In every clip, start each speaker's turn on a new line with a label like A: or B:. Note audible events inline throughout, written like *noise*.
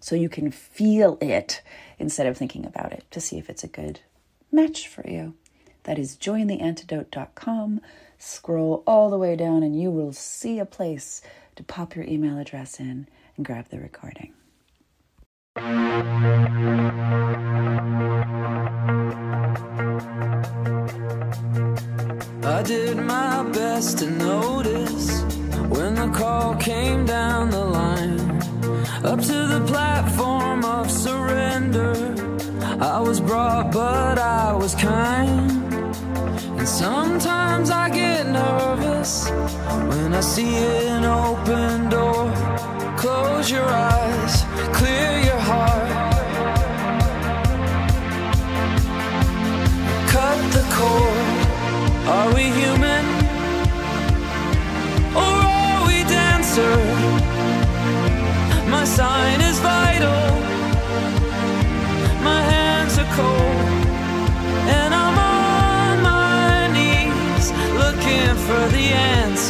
A: so you can feel it instead of thinking about it to see if it's a good match for you. That is jointheantidote.com. Scroll all the way down, and you will see a place to pop your email address in and grab the recording.
B: I did my best to notice when the call came down the line up to the platform of surrender. I was brought, but I was kind. And sometimes I get nervous when I see an open door. Close your eyes, clear your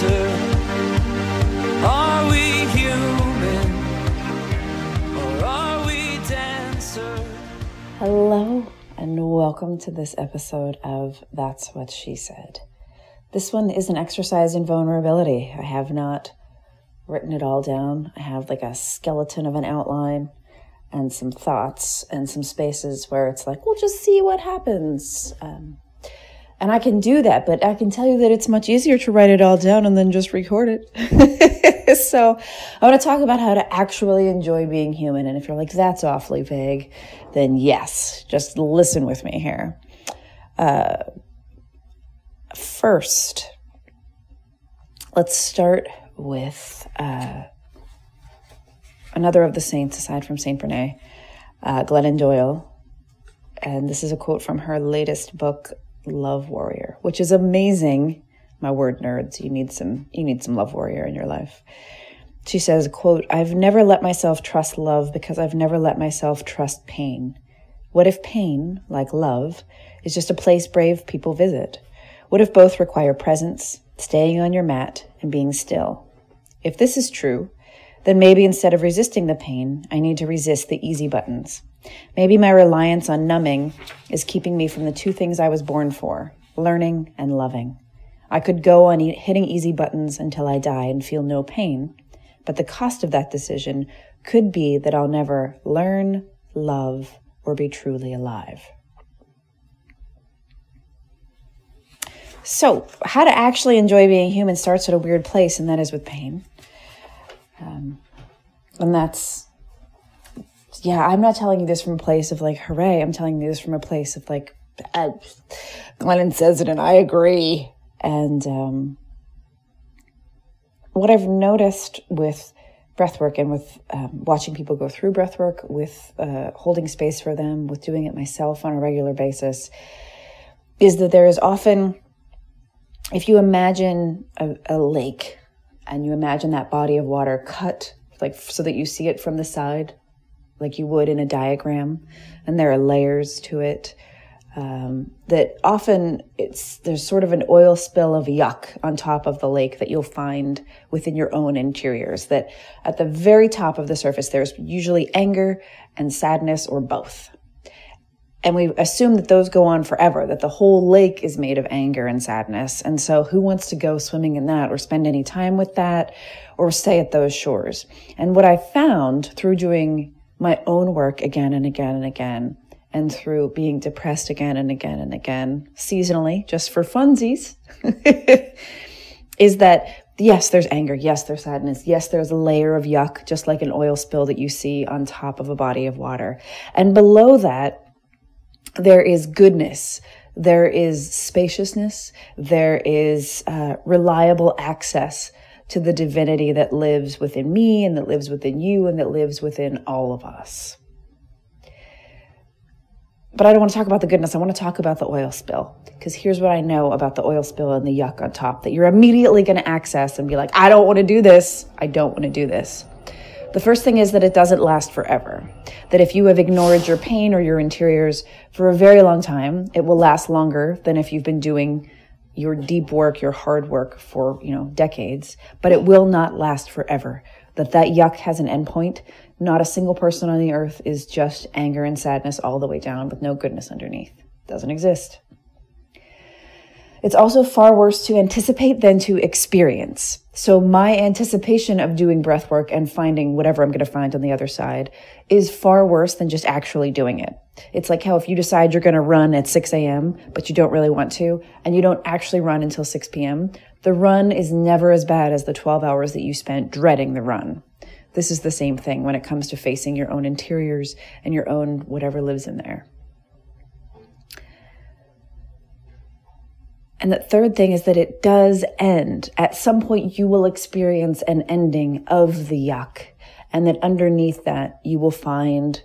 B: answer. Are we human? Or are we dancer?
A: Hello, and welcome to this episode of That's What She Said. This one is an exercise in vulnerability. I have not written it all down. I have like a skeleton of an outline and some thoughts and some spaces where it's like, we'll just see what happens. Um, and I can do that, but I can tell you that it's much easier to write it all down and then just record it. *laughs* so I want to talk about how to actually enjoy being human. And if you're like, that's awfully vague, then yes, just listen with me here. Uh, first, let's start with uh, another of the saints aside from Saint Brene, uh, Glennon Doyle. And this is a quote from her latest book, Love Warrior, which is amazing. My word nerds, you need some you need some love warrior in your life. She says, quote, I've never let myself trust love because I've never let myself trust pain. What if pain, like love, is just a place brave people visit? What if both require presence, staying on your mat, and being still? If this is true, then maybe instead of resisting the pain, I need to resist the easy buttons. Maybe my reliance on numbing is keeping me from the two things I was born for learning and loving. I could go on hitting easy buttons until I die and feel no pain, but the cost of that decision could be that I'll never learn, love, or be truly alive. So, how to actually enjoy being human starts at a weird place, and that is with pain. Um, and that's, yeah, I'm not telling you this from a place of like, hooray. I'm telling you this from a place of like, uh, Glennon says it and I agree. And um, what I've noticed with breathwork and with um, watching people go through breathwork, with uh, holding space for them, with doing it myself on a regular basis, is that there is often, if you imagine a, a lake and you imagine that body of water cut like so that you see it from the side like you would in a diagram. And there are layers to it um, that often it's there's sort of an oil spill of yuck on top of the lake that you'll find within your own interiors that at the very top of the surface there's usually anger and sadness or both and we assume that those go on forever, that the whole lake is made of anger and sadness. And so who wants to go swimming in that or spend any time with that or stay at those shores? And what I found through doing my own work again and again and again and through being depressed again and again and again, seasonally, just for funsies, *laughs* is that yes, there's anger. Yes, there's sadness. Yes, there's a layer of yuck, just like an oil spill that you see on top of a body of water. And below that, there is goodness. There is spaciousness. There is uh, reliable access to the divinity that lives within me and that lives within you and that lives within all of us. But I don't want to talk about the goodness. I want to talk about the oil spill. Because here's what I know about the oil spill and the yuck on top that you're immediately going to access and be like, I don't want to do this. I don't want to do this. The first thing is that it doesn't last forever. That if you have ignored your pain or your interiors for a very long time, it will last longer than if you've been doing your deep work, your hard work for, you know, decades, but it will not last forever. That that yuck has an endpoint. Not a single person on the earth is just anger and sadness all the way down with no goodness underneath. Doesn't exist. It's also far worse to anticipate than to experience. So my anticipation of doing breath work and finding whatever I'm going to find on the other side is far worse than just actually doing it. It's like how if you decide you're going to run at 6 a.m., but you don't really want to, and you don't actually run until 6 p.m., the run is never as bad as the 12 hours that you spent dreading the run. This is the same thing when it comes to facing your own interiors and your own whatever lives in there. And the third thing is that it does end. At some point, you will experience an ending of the yuck. And that underneath that, you will find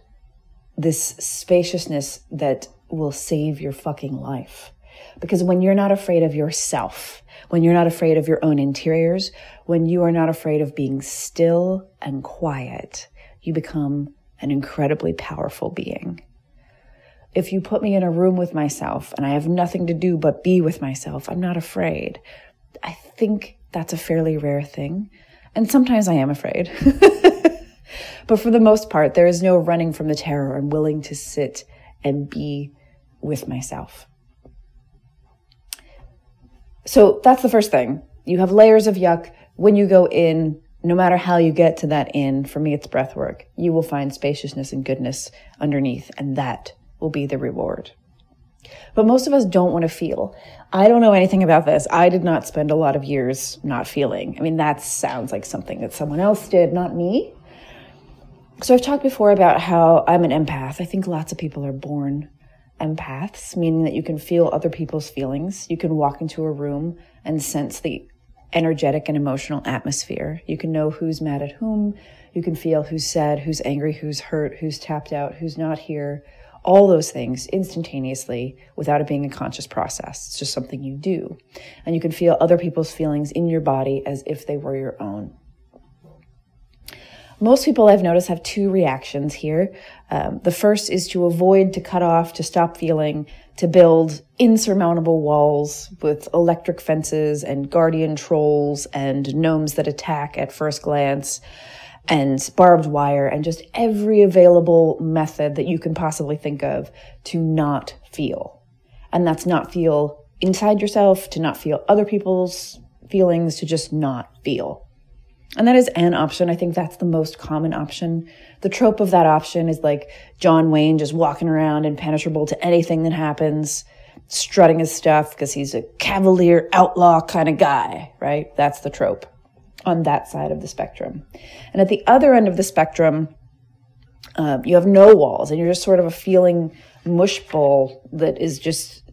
A: this spaciousness that will save your fucking life. Because when you're not afraid of yourself, when you're not afraid of your own interiors, when you are not afraid of being still and quiet, you become an incredibly powerful being if you put me in a room with myself and I have nothing to do but be with myself, I'm not afraid. I think that's a fairly rare thing. And sometimes I am afraid. *laughs* but for the most part, there is no running from the terror. I'm willing to sit and be with myself. So that's the first thing. You have layers of yuck. When you go in, no matter how you get to that in, for me, it's breath work. You will find spaciousness and goodness underneath. And that will be the reward. But most of us don't want to feel. I don't know anything about this. I did not spend a lot of years not feeling. I mean, that sounds like something that someone else did, not me. So I've talked before about how I'm an empath. I think lots of people are born empaths, meaning that you can feel other people's feelings. You can walk into a room and sense the energetic and emotional atmosphere. You can know who's mad at whom. You can feel who's sad, who's angry, who's hurt, who's tapped out, who's not here, all those things instantaneously without it being a conscious process. It's just something you do. And you can feel other people's feelings in your body as if they were your own. Most people I've noticed have two reactions here. Um, the first is to avoid, to cut off, to stop feeling, to build insurmountable walls with electric fences and guardian trolls and gnomes that attack at first glance and barbed wire and just every available method that you can possibly think of to not feel. And that's not feel inside yourself, to not feel other people's feelings, to just not feel. And that is an option. I think that's the most common option. The trope of that option is like John Wayne just walking around impenetrable to anything that happens, strutting his stuff because he's a cavalier outlaw kind of guy, right? That's the trope on that side of the spectrum. And at the other end of the spectrum, uh, you have no walls and you're just sort of a feeling mush bowl that is just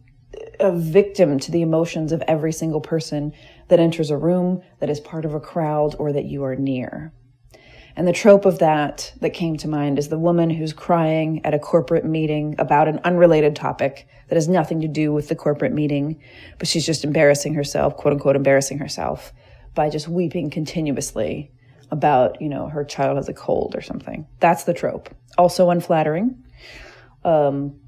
A: a victim to the emotions of every single person that enters a room, that is part of a crowd, or that you are near. And the trope of that that came to mind is the woman who's crying at a corporate meeting about an unrelated topic that has nothing to do with the corporate meeting, but she's just embarrassing herself, quote unquote, embarrassing herself by just weeping continuously about, you know, her child has a cold or something. That's the trope. Also unflattering. Um,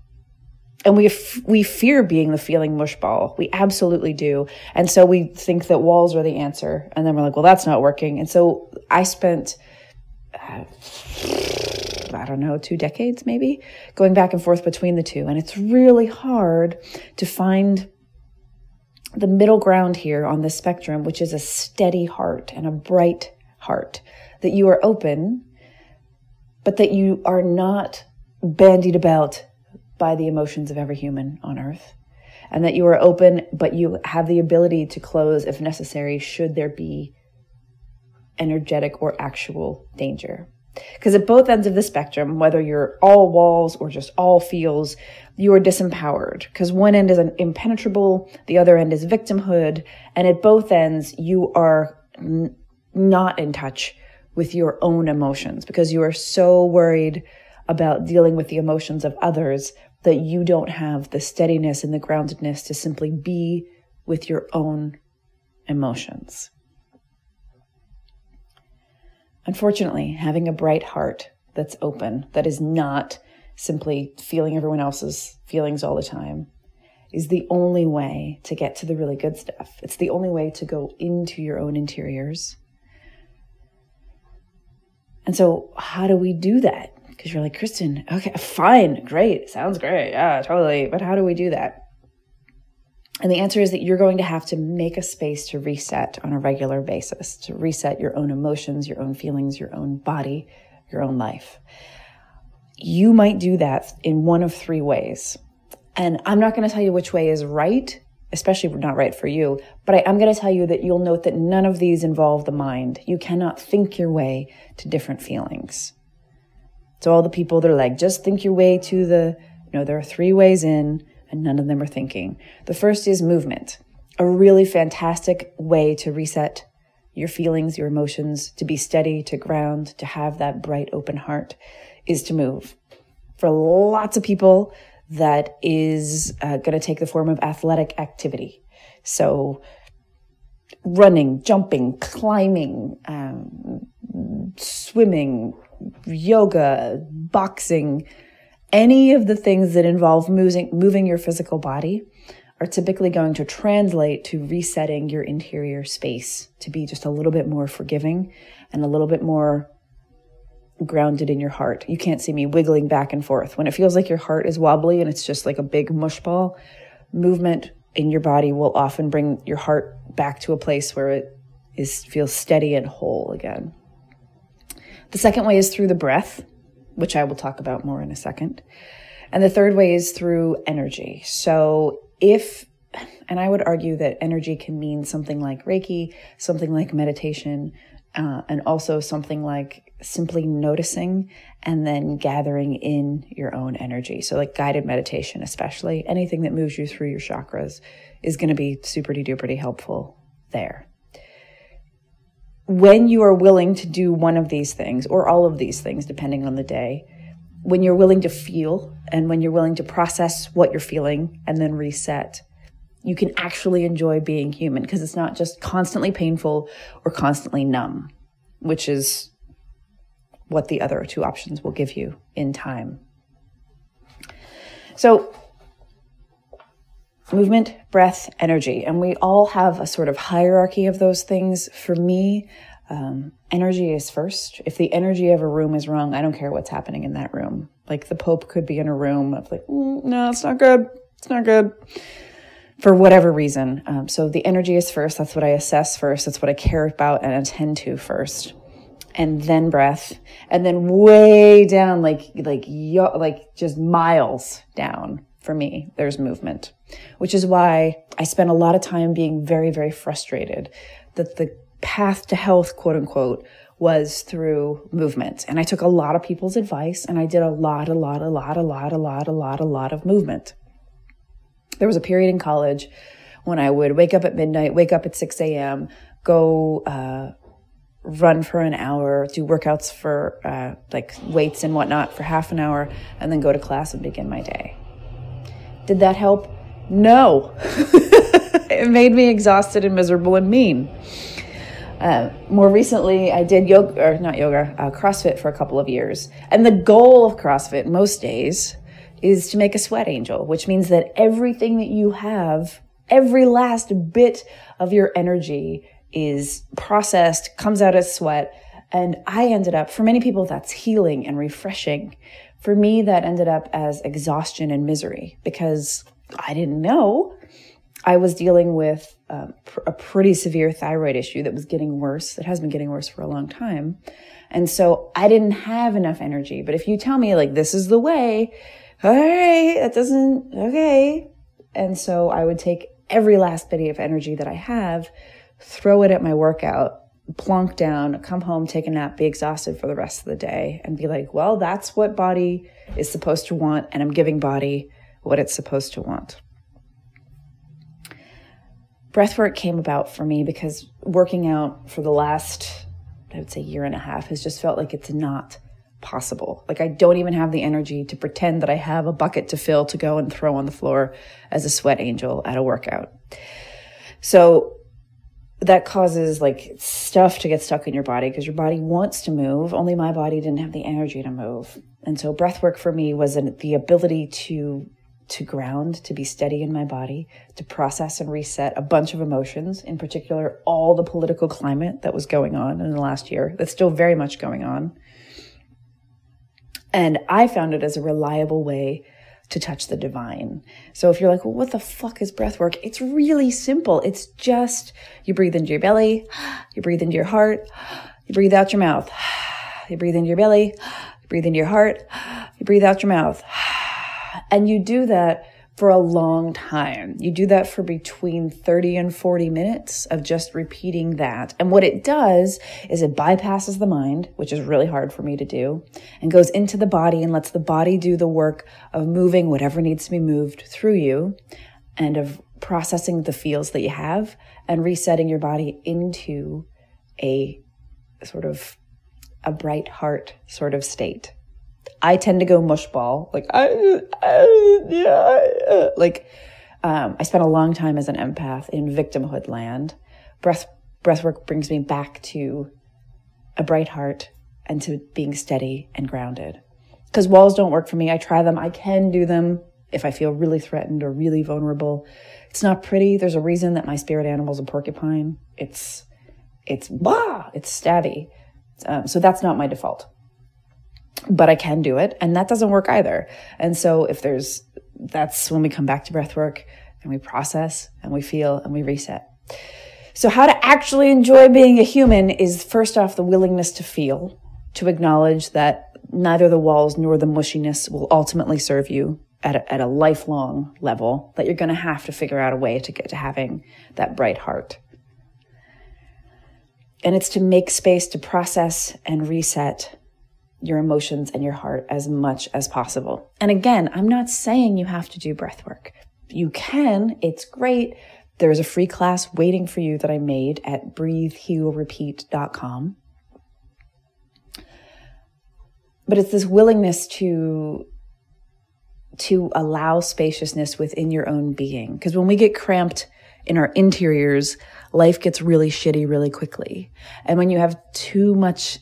A: and we f- we fear being the feeling mushball. We absolutely do. And so we think that walls are the answer. And then we're like, well, that's not working. And so I spent, uh, I don't know, two decades maybe going back and forth between the two. And it's really hard to find the middle ground here on the spectrum, which is a steady heart and a bright heart, that you are open, but that you are not bandied about by the emotions of every human on earth and that you are open, but you have the ability to close if necessary, should there be energetic or actual danger. Because at both ends of the spectrum, whether you're all walls or just all feels, you are disempowered. Because one end is an impenetrable, the other end is victimhood. And at both ends, you are n- not in touch with your own emotions because you are so worried about dealing with the emotions of others that you don't have the steadiness and the groundedness to simply be with your own emotions. Unfortunately, having a bright heart that's open, that is not simply feeling everyone else's feelings all the time, is the only way to get to the really good stuff. It's the only way to go into your own interiors. And so, how do we do that? Because you're like, Kristen, okay, fine, great, sounds great, yeah, totally. But how do we do that? And the answer is that you're going to have to make a space to reset on a regular basis, to reset your own emotions, your own feelings, your own body, your own life. You might do that in one of three ways. And I'm not going to tell you which way is right, especially not right for you, but I am going to tell you that you'll note that none of these involve the mind. You cannot think your way to different feelings. So all the people that are like, just think your way to the, you know, there are three ways in and none of them are thinking. The first is movement, a really fantastic way to reset your feelings, your emotions, to be steady, to ground, to have that bright, open heart is to move. For lots of people, that is uh, going to take the form of athletic activity. So, running, jumping, climbing, um, swimming, yoga, boxing, any of the things that involve moving, moving your physical body are typically going to translate to resetting your interior space to be just a little bit more forgiving and a little bit more grounded in your heart. You can't see me wiggling back and forth. When it feels like your heart is wobbly and it's just like a big mush ball, movement in your body will often bring your heart back to a place where it is feels steady and whole again. The second way is through the breath which I will talk about more in a second. And the third way is through energy. So if, and I would argue that energy can mean something like Reiki, something like meditation, uh, and also something like simply noticing and then gathering in your own energy. So, like guided meditation, especially anything that moves you through your chakras, is going to be super duper helpful there when you are willing to do one of these things or all of these things, depending on the day, when you're willing to feel and when you're willing to process what you're feeling and then reset, you can actually enjoy being human because it's not just constantly painful or constantly numb, which is what the other two options will give you in time. So, movement, breath, energy. And we all have a sort of hierarchy of those things. For me, um, energy is first. If the energy of a room is wrong, I don't care what's happening in that room. Like the Pope could be in a room of like, mm, no, it's not good. It's not good. For whatever reason. Um, so the energy is first. That's what I assess first. That's what I care about and attend to first. And then breath. And then way down, like, like, like just miles down for me, there's movement which is why I spent a lot of time being very, very frustrated that the path to health, quote unquote, was through movement. And I took a lot of people's advice and I did a lot, a lot, a lot, a lot, a lot, a lot, a lot of movement. There was a period in college when I would wake up at midnight, wake up at 6 a.m., go uh, run for an hour, do workouts for uh, like weights and whatnot for half an hour, and then go to class and begin my day. Did that help? No. *laughs* it made me exhausted and miserable and mean. Uh, more recently, I did yoga, or not yoga, uh, CrossFit for a couple of years. And the goal of CrossFit most days is to make a sweat angel, which means that everything that you have, every last bit of your energy is processed, comes out as sweat. And I ended up, for many people, that's healing and refreshing. For me, that ended up as exhaustion and misery because I didn't know I was dealing with um, pr- a pretty severe thyroid issue that was getting worse. It has been getting worse for a long time. And so I didn't have enough energy. But if you tell me, like, this is the way, all right, that doesn't, okay. And so I would take every last bit of energy that I have, throw it at my workout, plunk down, come home, take a nap, be exhausted for the rest of the day, and be like, well, that's what body is supposed to want, and I'm giving body what it's supposed to want. Breathwork came about for me because working out for the last, I would say, year and a half has just felt like it's not possible. Like I don't even have the energy to pretend that I have a bucket to fill to go and throw on the floor as a sweat angel at a workout. So that causes like stuff to get stuck in your body because your body wants to move. Only my body didn't have the energy to move. And so breath work for me was an, the ability to to ground, to be steady in my body, to process and reset a bunch of emotions, in particular, all the political climate that was going on in the last year, that's still very much going on. And I found it as a reliable way to touch the divine. So if you're like, well, what the fuck is breath work? It's really simple. It's just you breathe into your belly, you breathe into your heart, you breathe out your mouth, you breathe into your belly, you breathe into your heart, you breathe out your mouth. And you do that for a long time. You do that for between 30 and 40 minutes of just repeating that. And what it does is it bypasses the mind, which is really hard for me to do, and goes into the body and lets the body do the work of moving whatever needs to be moved through you and of processing the feels that you have and resetting your body into a sort of a bright heart sort of state. I tend to go mushball. Like I, I yeah, like um, I spent a long time as an empath in victimhood land. Breath breathwork brings me back to a bright heart and to being steady and grounded. Because walls don't work for me. I try them. I can do them if I feel really threatened or really vulnerable. It's not pretty. There's a reason that my spirit animal is a porcupine. It's it's bah, it's stabby. Um, so that's not my default but I can do it. And that doesn't work either. And so if there's, that's when we come back to breath work and we process and we feel and we reset. So how to actually enjoy being a human is first off the willingness to feel, to acknowledge that neither the walls nor the mushiness will ultimately serve you at a, at a lifelong level, that you're going to have to figure out a way to get to having that bright heart. And it's to make space to process and reset your emotions and your heart as much as possible. And again, I'm not saying you have to do breath work. You can, it's great. There's a free class waiting for you that I made at breathehealrepeat.com. But it's this willingness to to allow spaciousness within your own being. Because when we get cramped in our interiors, life gets really shitty really quickly. And when you have too much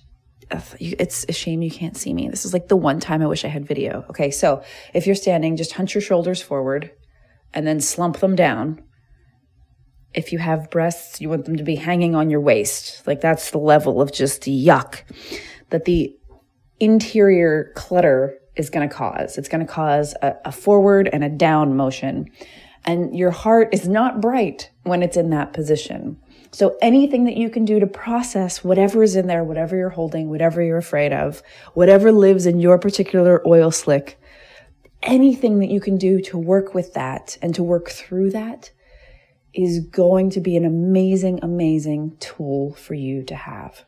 A: it's a shame you can't see me. This is like the one time I wish I had video. Okay, so if you're standing, just hunch your shoulders forward and then slump them down. If you have breasts, you want them to be hanging on your waist. Like that's the level of just yuck that the interior clutter is going to cause. It's going to cause a, a forward and a down motion. And your heart is not bright when it's in that position. So anything that you can do to process whatever is in there, whatever you're holding, whatever you're afraid of, whatever lives in your particular oil slick, anything that you can do to work with that and to work through that is going to be an amazing, amazing tool for you to have.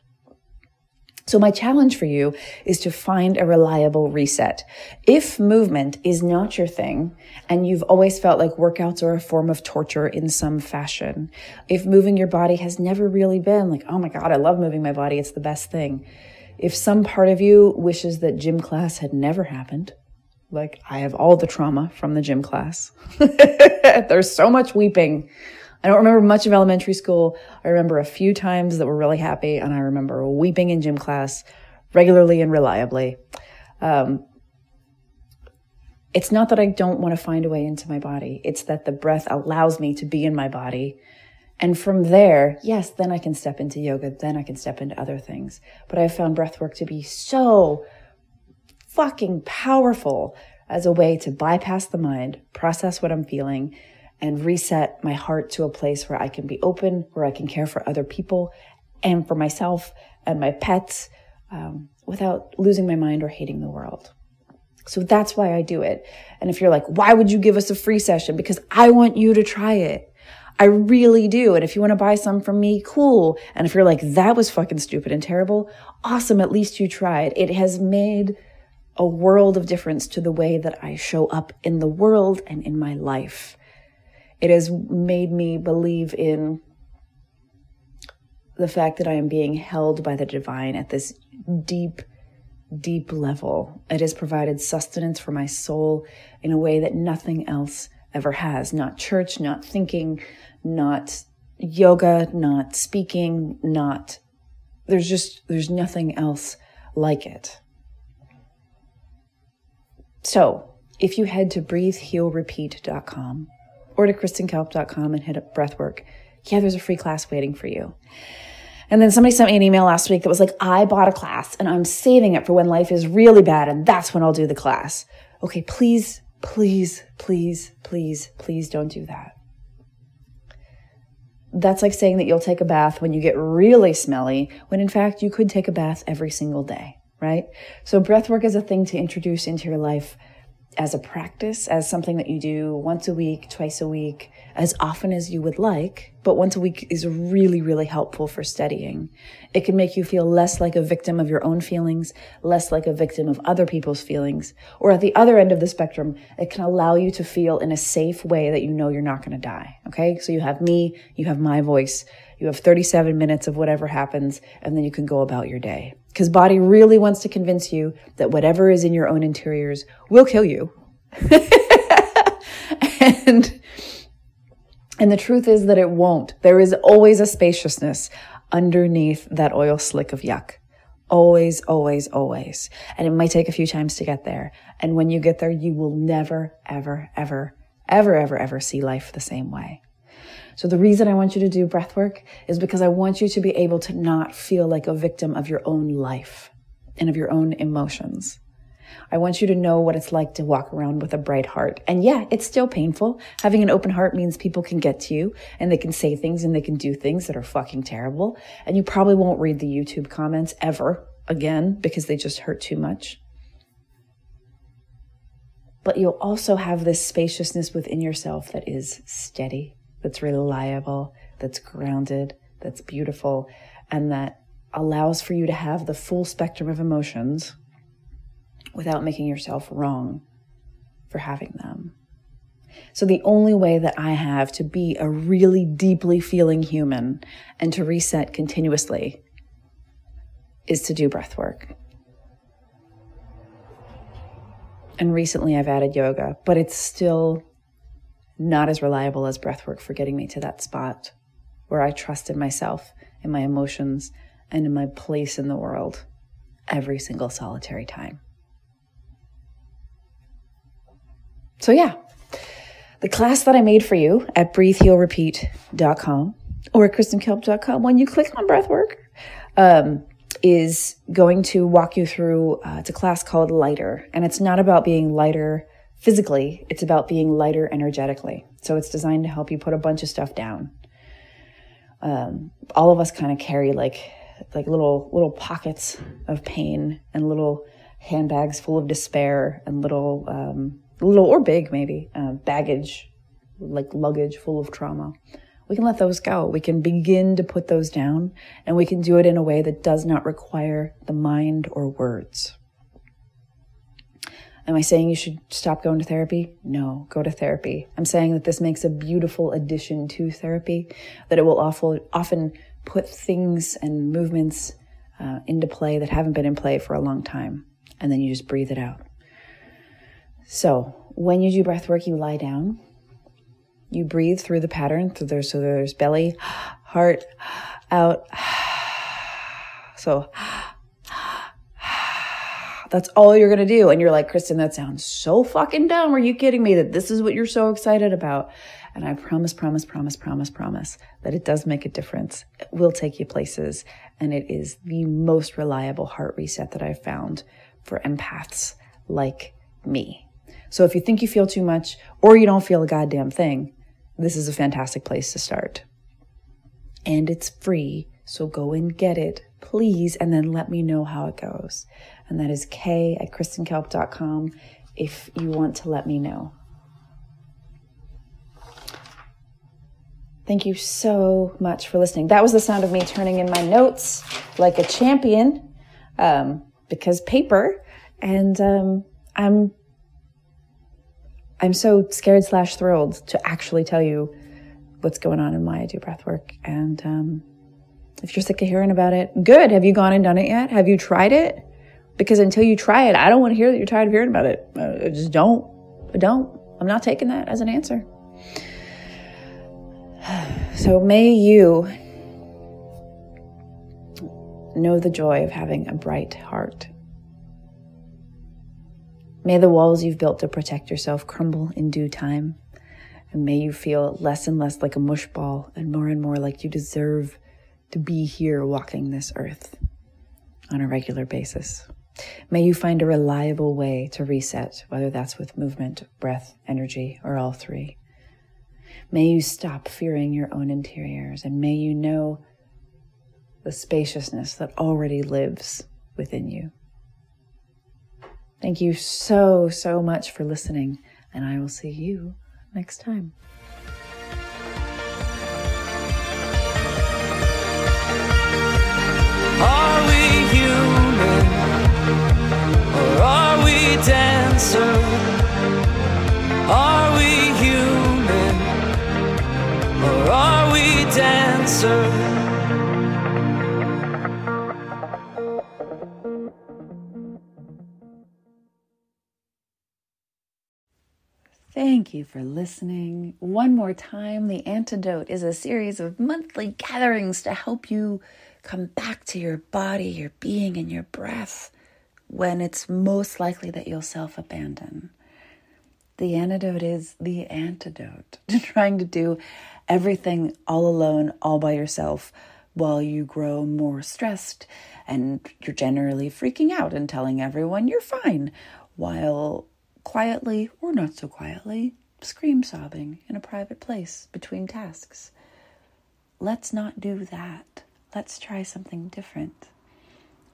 A: So my challenge for you is to find a reliable reset. If movement is not your thing and you've always felt like workouts are a form of torture in some fashion, if moving your body has never really been like, oh my God, I love moving my body. It's the best thing. If some part of you wishes that gym class had never happened, like I have all the trauma from the gym class. *laughs* There's so much weeping I don't remember much of elementary school. I remember a few times that were really happy, and I remember weeping in gym class regularly and reliably. Um, it's not that I don't want to find a way into my body. It's that the breath allows me to be in my body. And from there, yes, then I can step into yoga. Then I can step into other things. But I've found breath work to be so fucking powerful as a way to bypass the mind, process what I'm feeling, and reset my heart to a place where I can be open, where I can care for other people and for myself and my pets um, without losing my mind or hating the world. So that's why I do it. And if you're like, why would you give us a free session? Because I want you to try it. I really do. And if you want to buy some from me, cool. And if you're like, that was fucking stupid and terrible, awesome. At least you tried. It has made a world of difference to the way that I show up in the world and in my life. It has made me believe in the fact that I am being held by the divine at this deep, deep level. It has provided sustenance for my soul in a way that nothing else ever has. Not church, not thinking, not yoga, not speaking, not, there's just, there's nothing else like it. So if you head to breathehealrepeat.com or to kristenkalp.com and hit up breathwork, yeah, there's a free class waiting for you. And then somebody sent me an email last week that was like, I bought a class and I'm saving it for when life is really bad and that's when I'll do the class. Okay, please, please, please, please, please don't do that. That's like saying that you'll take a bath when you get really smelly, when in fact you could take a bath every single day, right? So breath work is a thing to introduce into your life as a practice, as something that you do once a week, twice a week, as often as you would like, but once a week is really, really helpful for studying. It can make you feel less like a victim of your own feelings, less like a victim of other people's feelings. Or at the other end of the spectrum, it can allow you to feel in a safe way that you know you're not going to die. Okay. So you have me, you have my voice, you have 37 minutes of whatever happens, and then you can go about your day. Because body really wants to convince you that whatever is in your own interiors will kill you. *laughs* and and the truth is that it won't. There is always a spaciousness underneath that oil slick of yuck. Always, always, always. And it might take a few times to get there. And when you get there, you will never, ever, ever, ever, ever, ever see life the same way. So the reason I want you to do breath work is because I want you to be able to not feel like a victim of your own life and of your own emotions. I want you to know what it's like to walk around with a bright heart. And yeah, it's still painful. Having an open heart means people can get to you and they can say things and they can do things that are fucking terrible. And you probably won't read the YouTube comments ever again because they just hurt too much. But you'll also have this spaciousness within yourself that is steady that's reliable, that's grounded, that's beautiful, and that allows for you to have the full spectrum of emotions without making yourself wrong for having them. So, the only way that I have to be a really deeply feeling human and to reset continuously is to do breath work. And recently I've added yoga, but it's still not as reliable as breathwork for getting me to that spot where I trust in myself, in my emotions, and in my place in the world every single solitary time. So, yeah, the class that I made for you at breathehealrepeat.com or kristenkalp.com, when you click on breathwork, um, is going to walk you through, uh, it's a class called Lighter, and it's not about being lighter physically, it's about being lighter energetically. So it's designed to help you put a bunch of stuff down. Um, all of us kind of carry like like little little pockets of pain and little handbags full of despair and little um, little or big maybe uh, baggage like luggage full of trauma we can let those go we can begin to put those down and we can do it in a way that does not require the mind or words Am I saying you should stop going to therapy? No, go to therapy. I'm saying that this makes a beautiful addition to therapy, that it will often put things and movements uh, into play that haven't been in play for a long time. And then you just breathe it out. So when you do breath work, you lie down. You breathe through the pattern. Through there, so there's belly, heart, out. *sighs* So that's all you're going to do. And you're like, Kristen, that sounds so fucking dumb. Are you kidding me that this is what you're so excited about? And I promise, promise, promise, promise, promise that it does make a difference. It will take you places. And it is the most reliable heart reset that I've found for empaths like me. So if you think you feel too much or you don't feel a goddamn thing, this is a fantastic place to start. And it's free. So go and get it, please, and then let me know how it goes. And that is k at kristenkalp.com if you want to let me know. Thank you so much for listening. That was the sound of me turning in my notes like a champion um, because paper, and um, I'm I'm so scared slash thrilled to actually tell you what's going on in my I do breath work. And um, if you're sick of hearing about it, good. Have you gone and done it yet? Have you tried it? Because until you try it, I don't want to hear that you're tired of hearing about it. Uh, just don't. I don't. I'm not taking that as an answer. *sighs* So may you know the joy of having a bright heart. May the walls you've built to protect yourself crumble in due time. And may you feel less and less like a mush ball and more and more like you deserve to be here walking this earth on a regular basis. May you find a reliable way to reset, whether that's with movement, breath, energy, or all three. May you stop fearing your own interiors and may you know the spaciousness that already lives within you. Thank you so, so much for listening, and I will see you next time.
B: Dancer? Are we human or are we dancer?
A: Thank you for listening. One more time, The Antidote is a series of monthly gatherings to help you come back to your body, your being, and your breath when it's most likely that you'll self abandon. The antidote is the antidote *laughs* to trying to do everything all alone, all by yourself, while you grow more stressed and you're generally freaking out and telling everyone you're fine, while quietly or not so quietly, scream sobbing in a private place between tasks. Let's not do that. Let's try something different.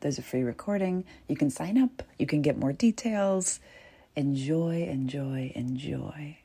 A: There's a free recording. You can sign up, you can get more details. Enjoy, enjoy, enjoy.